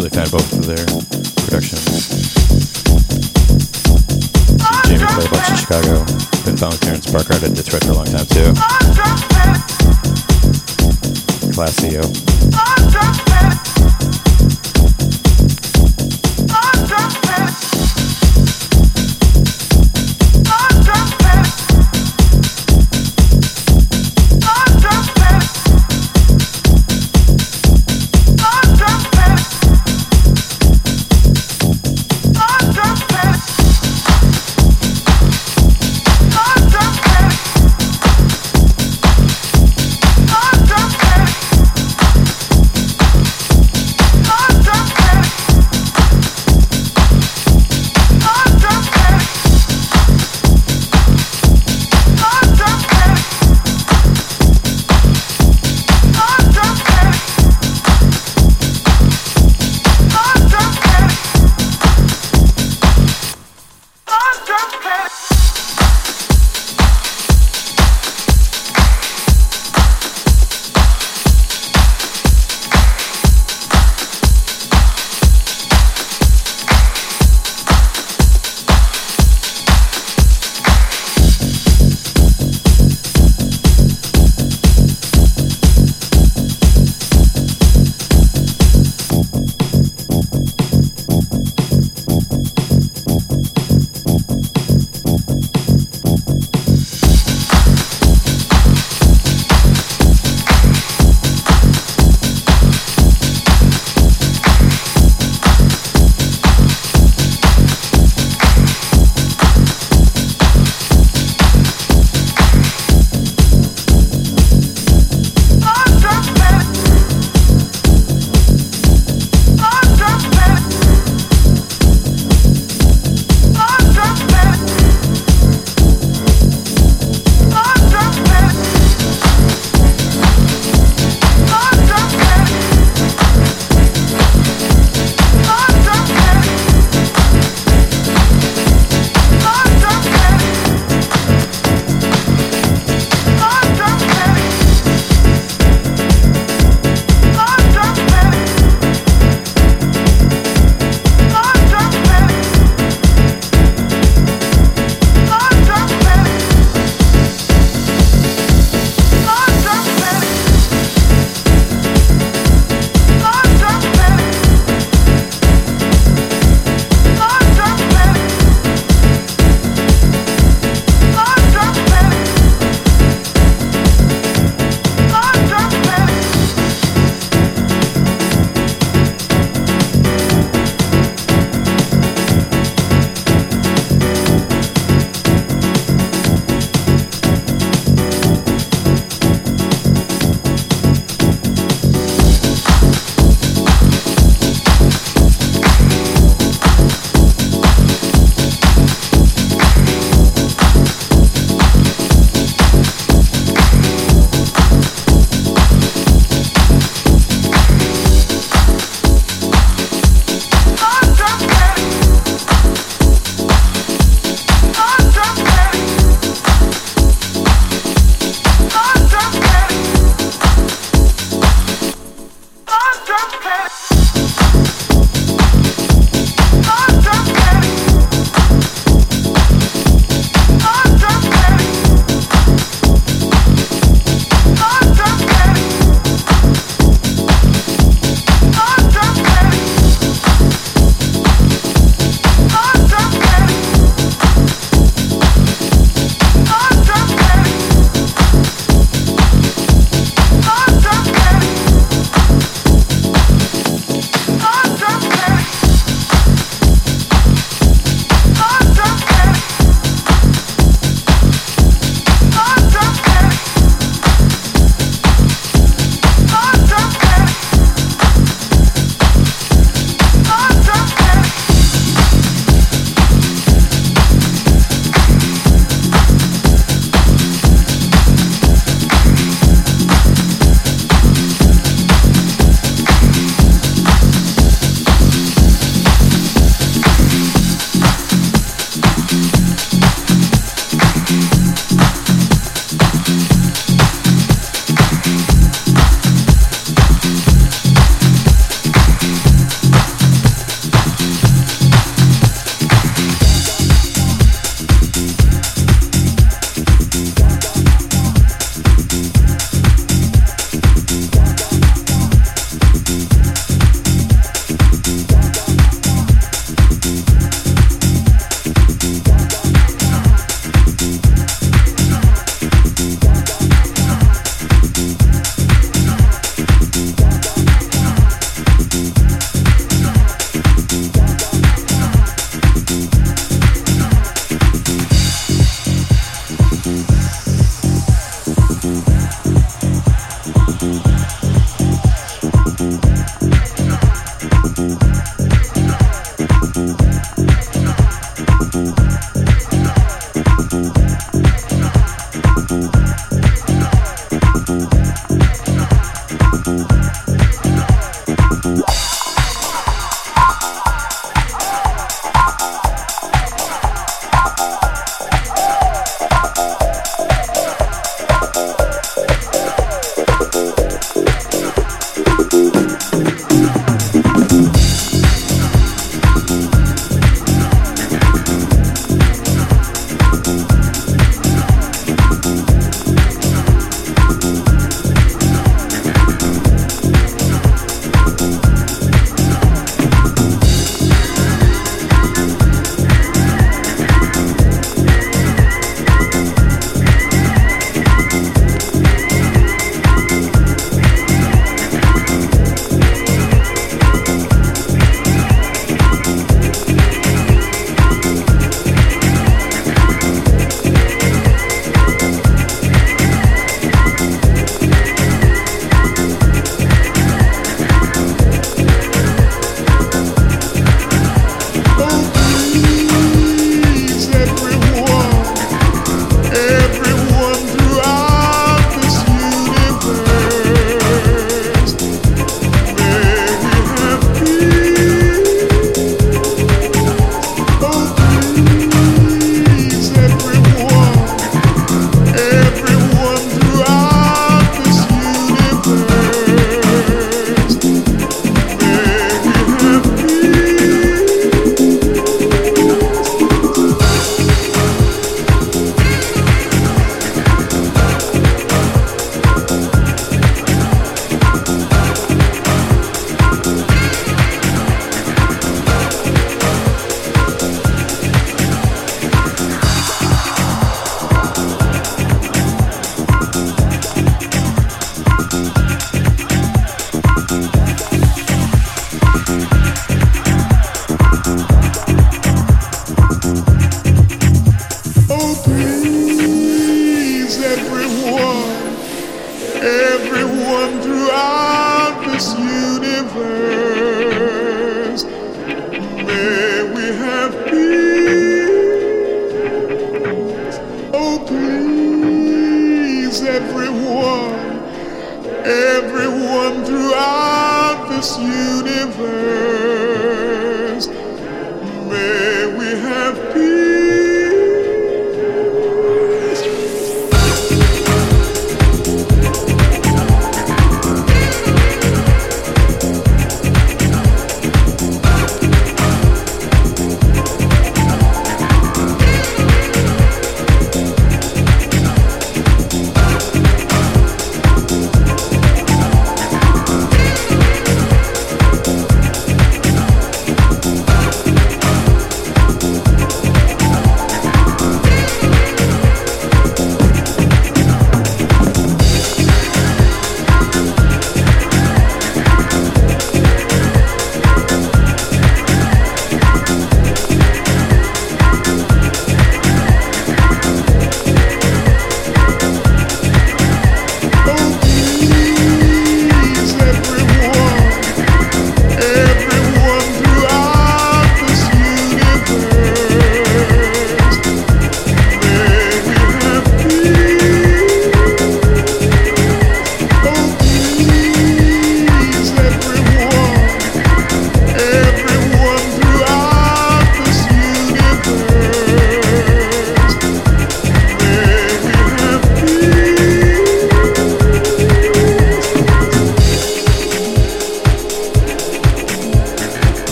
really fan both of their productions. Jamie play a bunch in Chicago. Been with Karen Sparkart at Detroit for a long time too. Classy,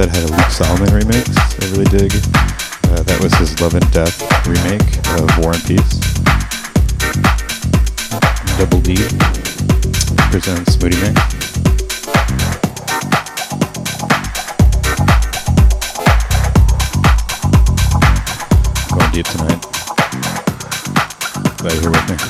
that, had a Luke Solomon remix I really dig. Uh, that was his Love and Death remake of War and Peace. Double D presents Moodymanc. Tonight. Glad you're with me.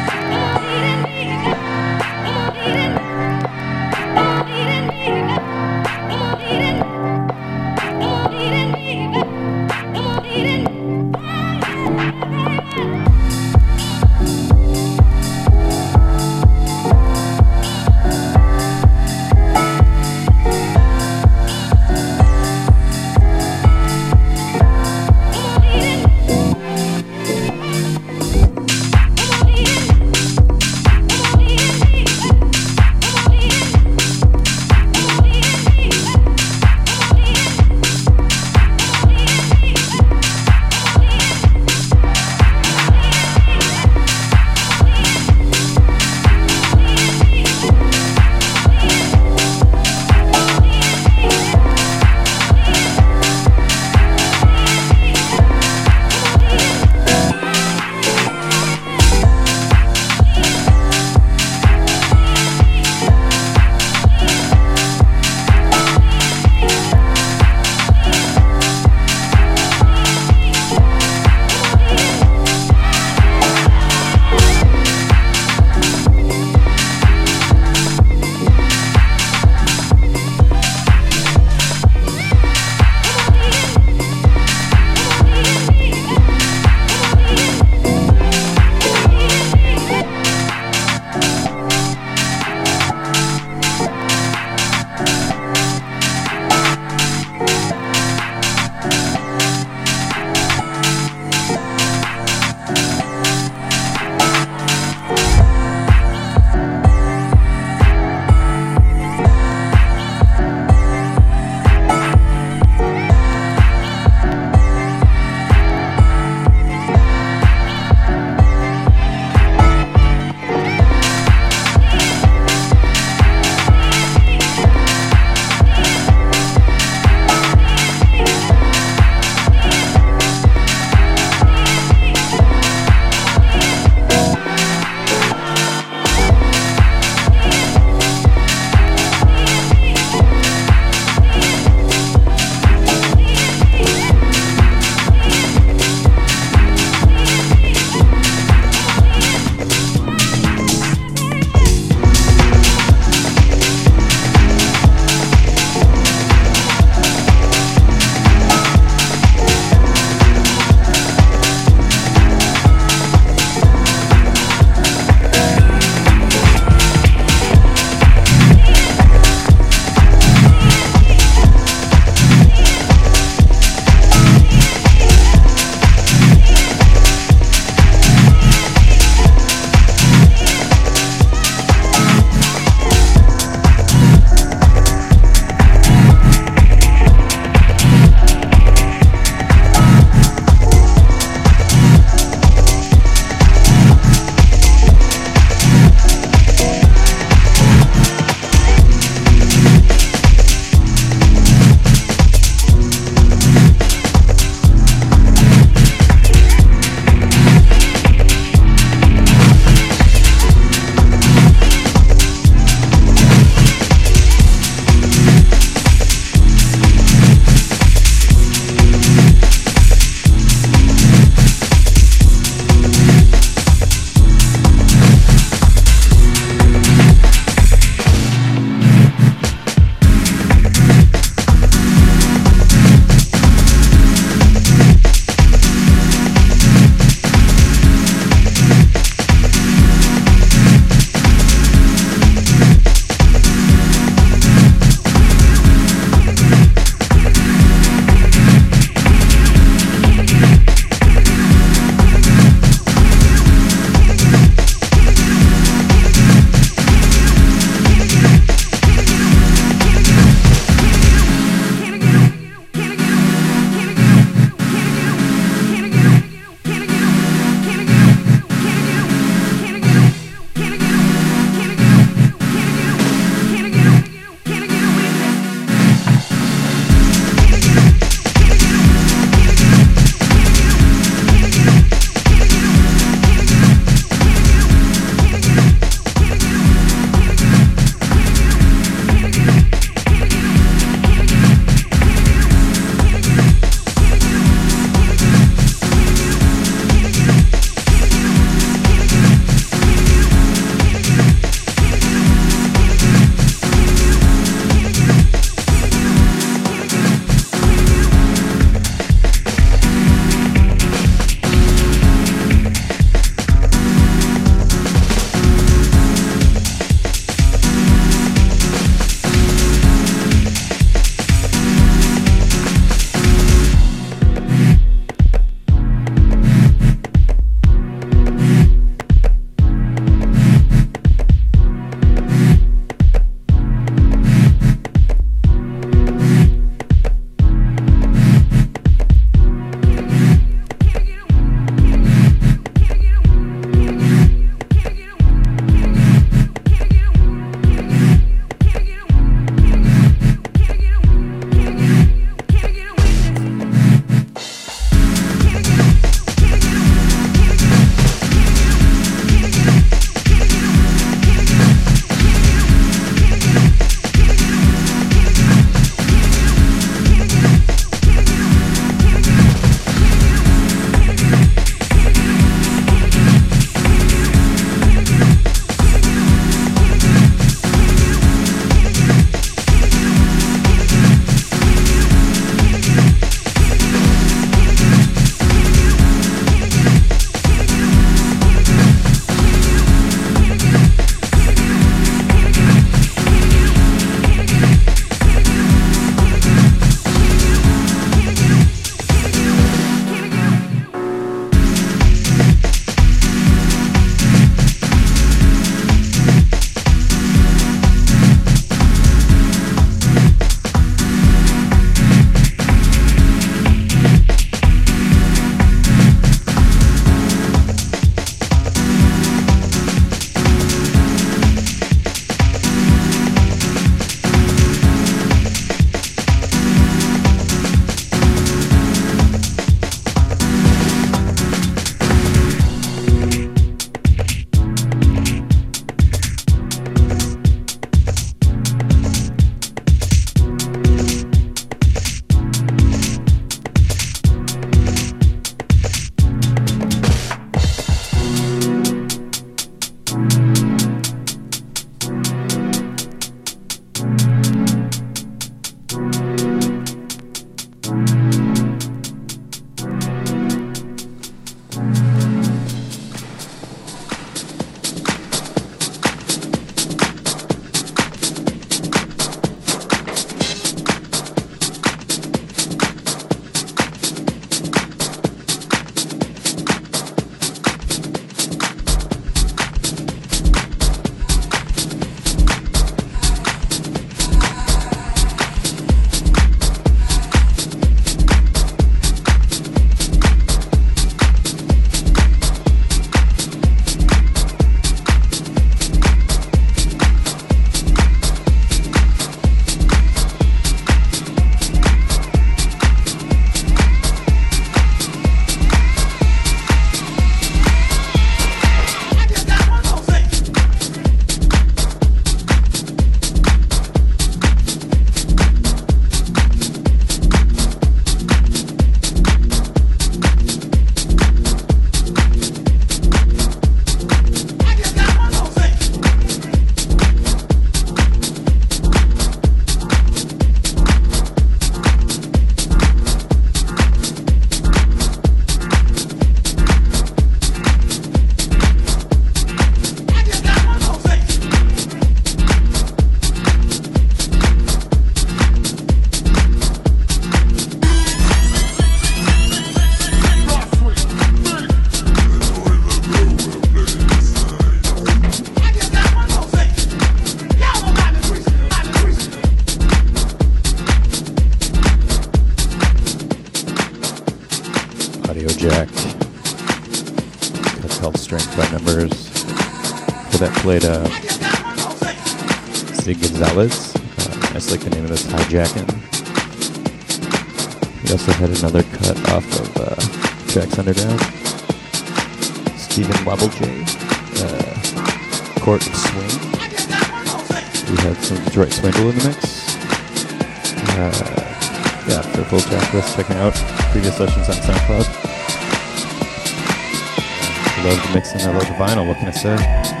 Vinyl,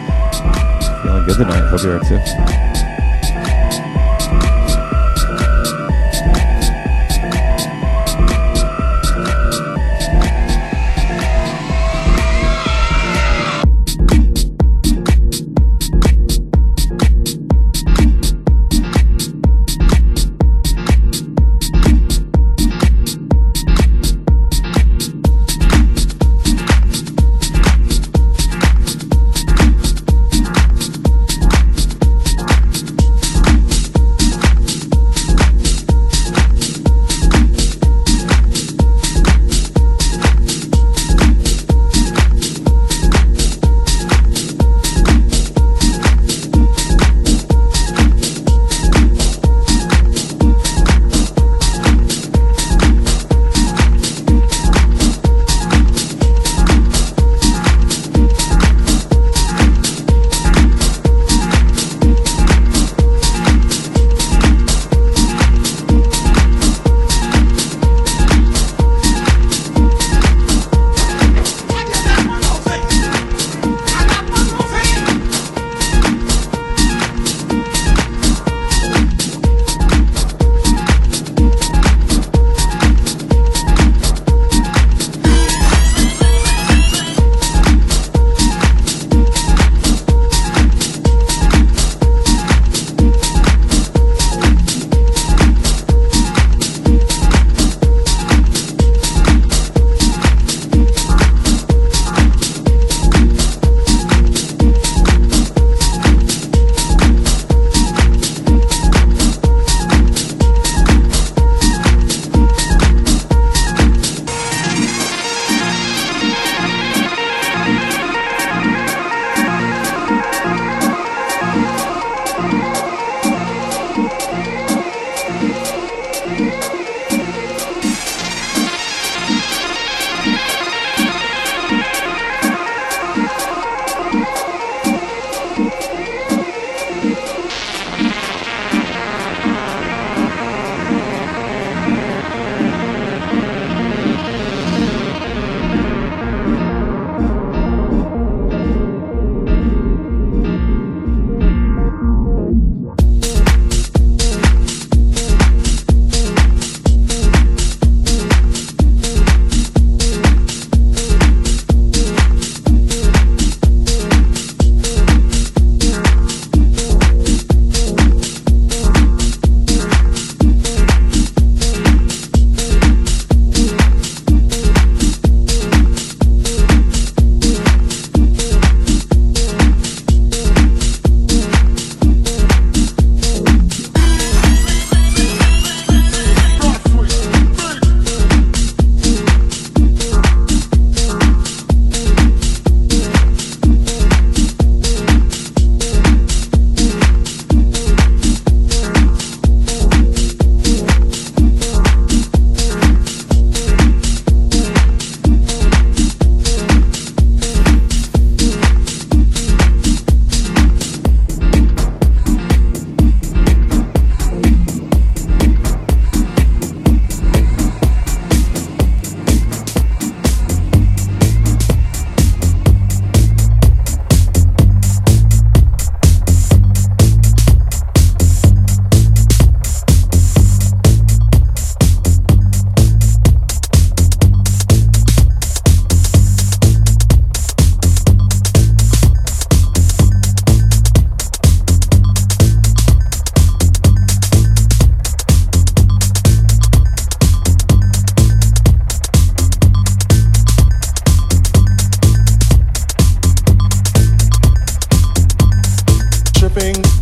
surfing.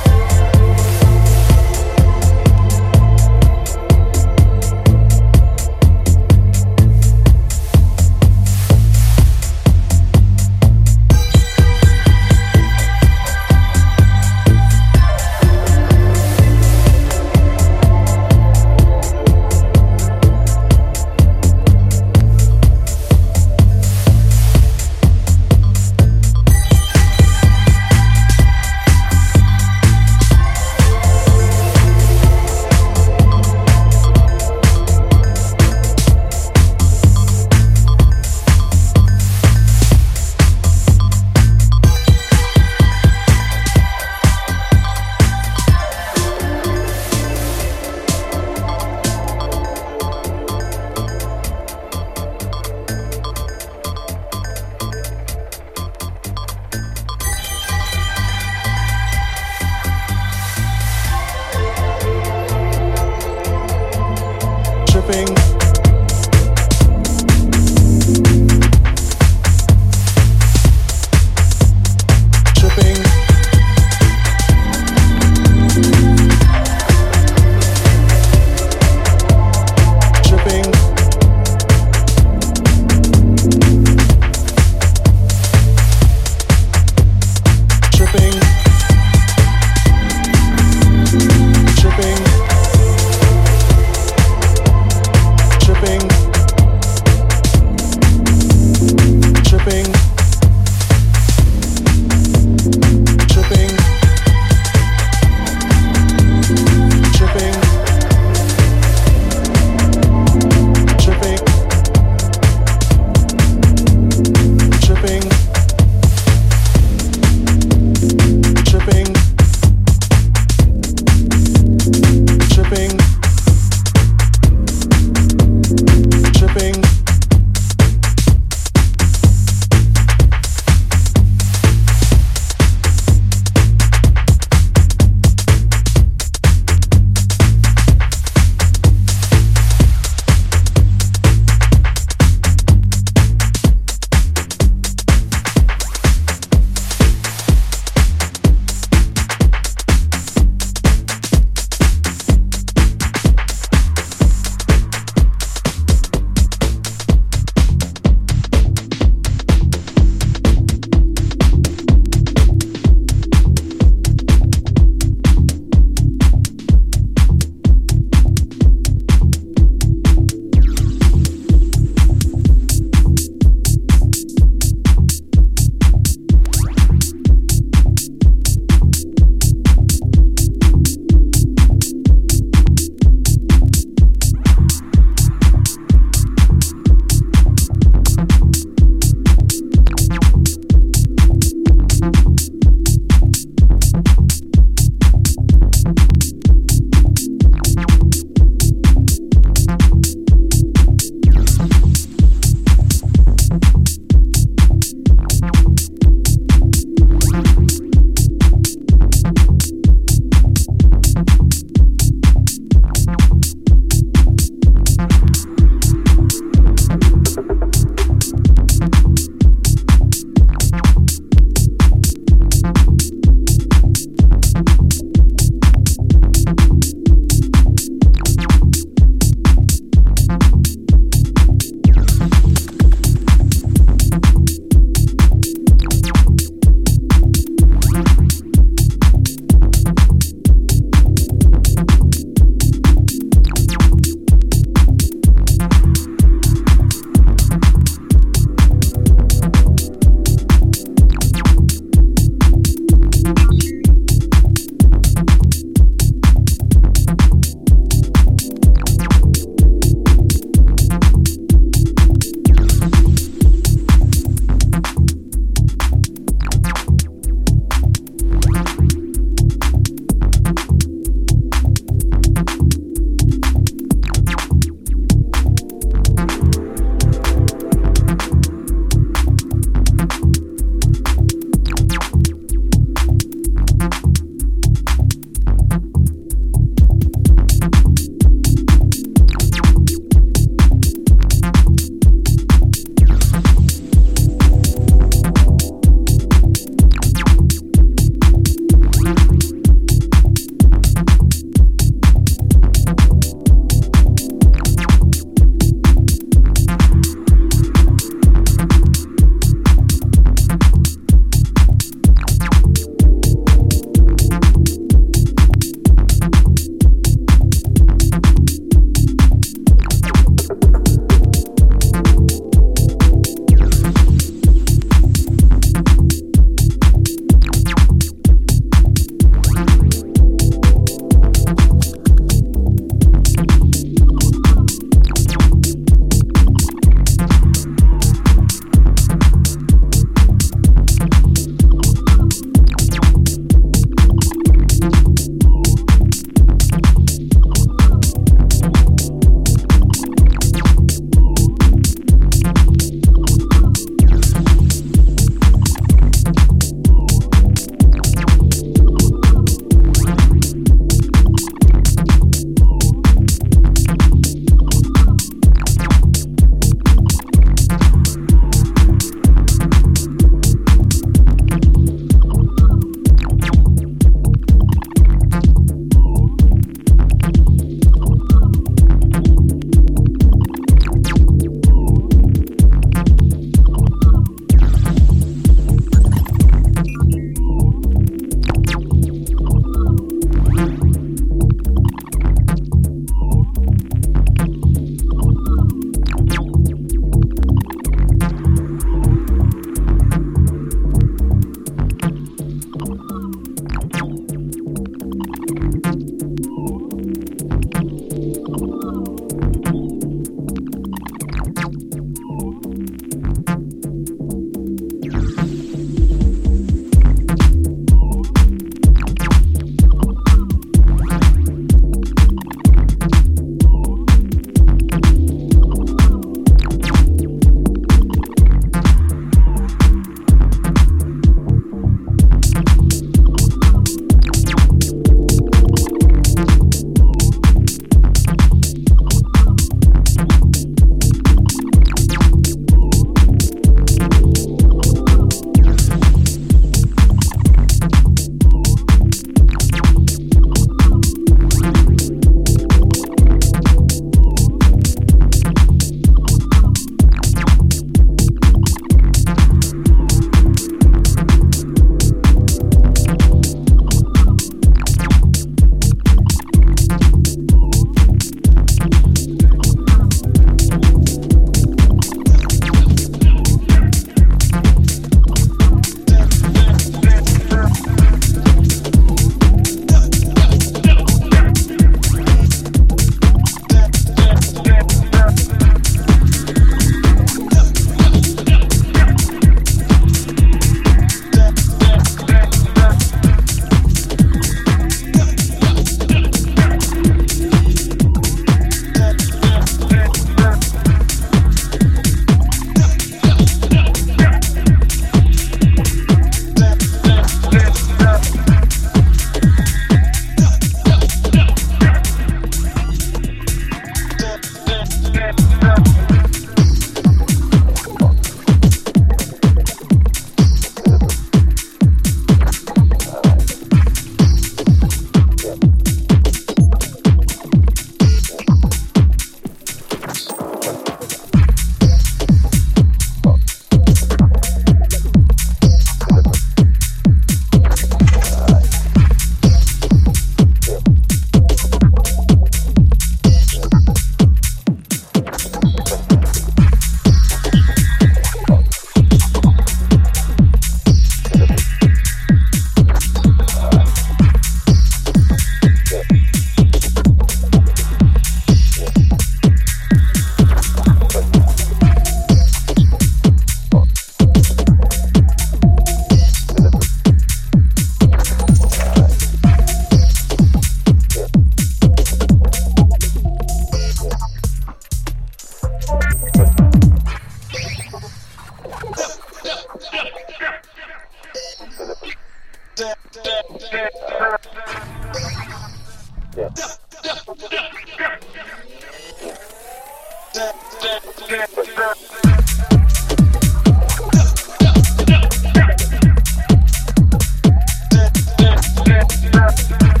back.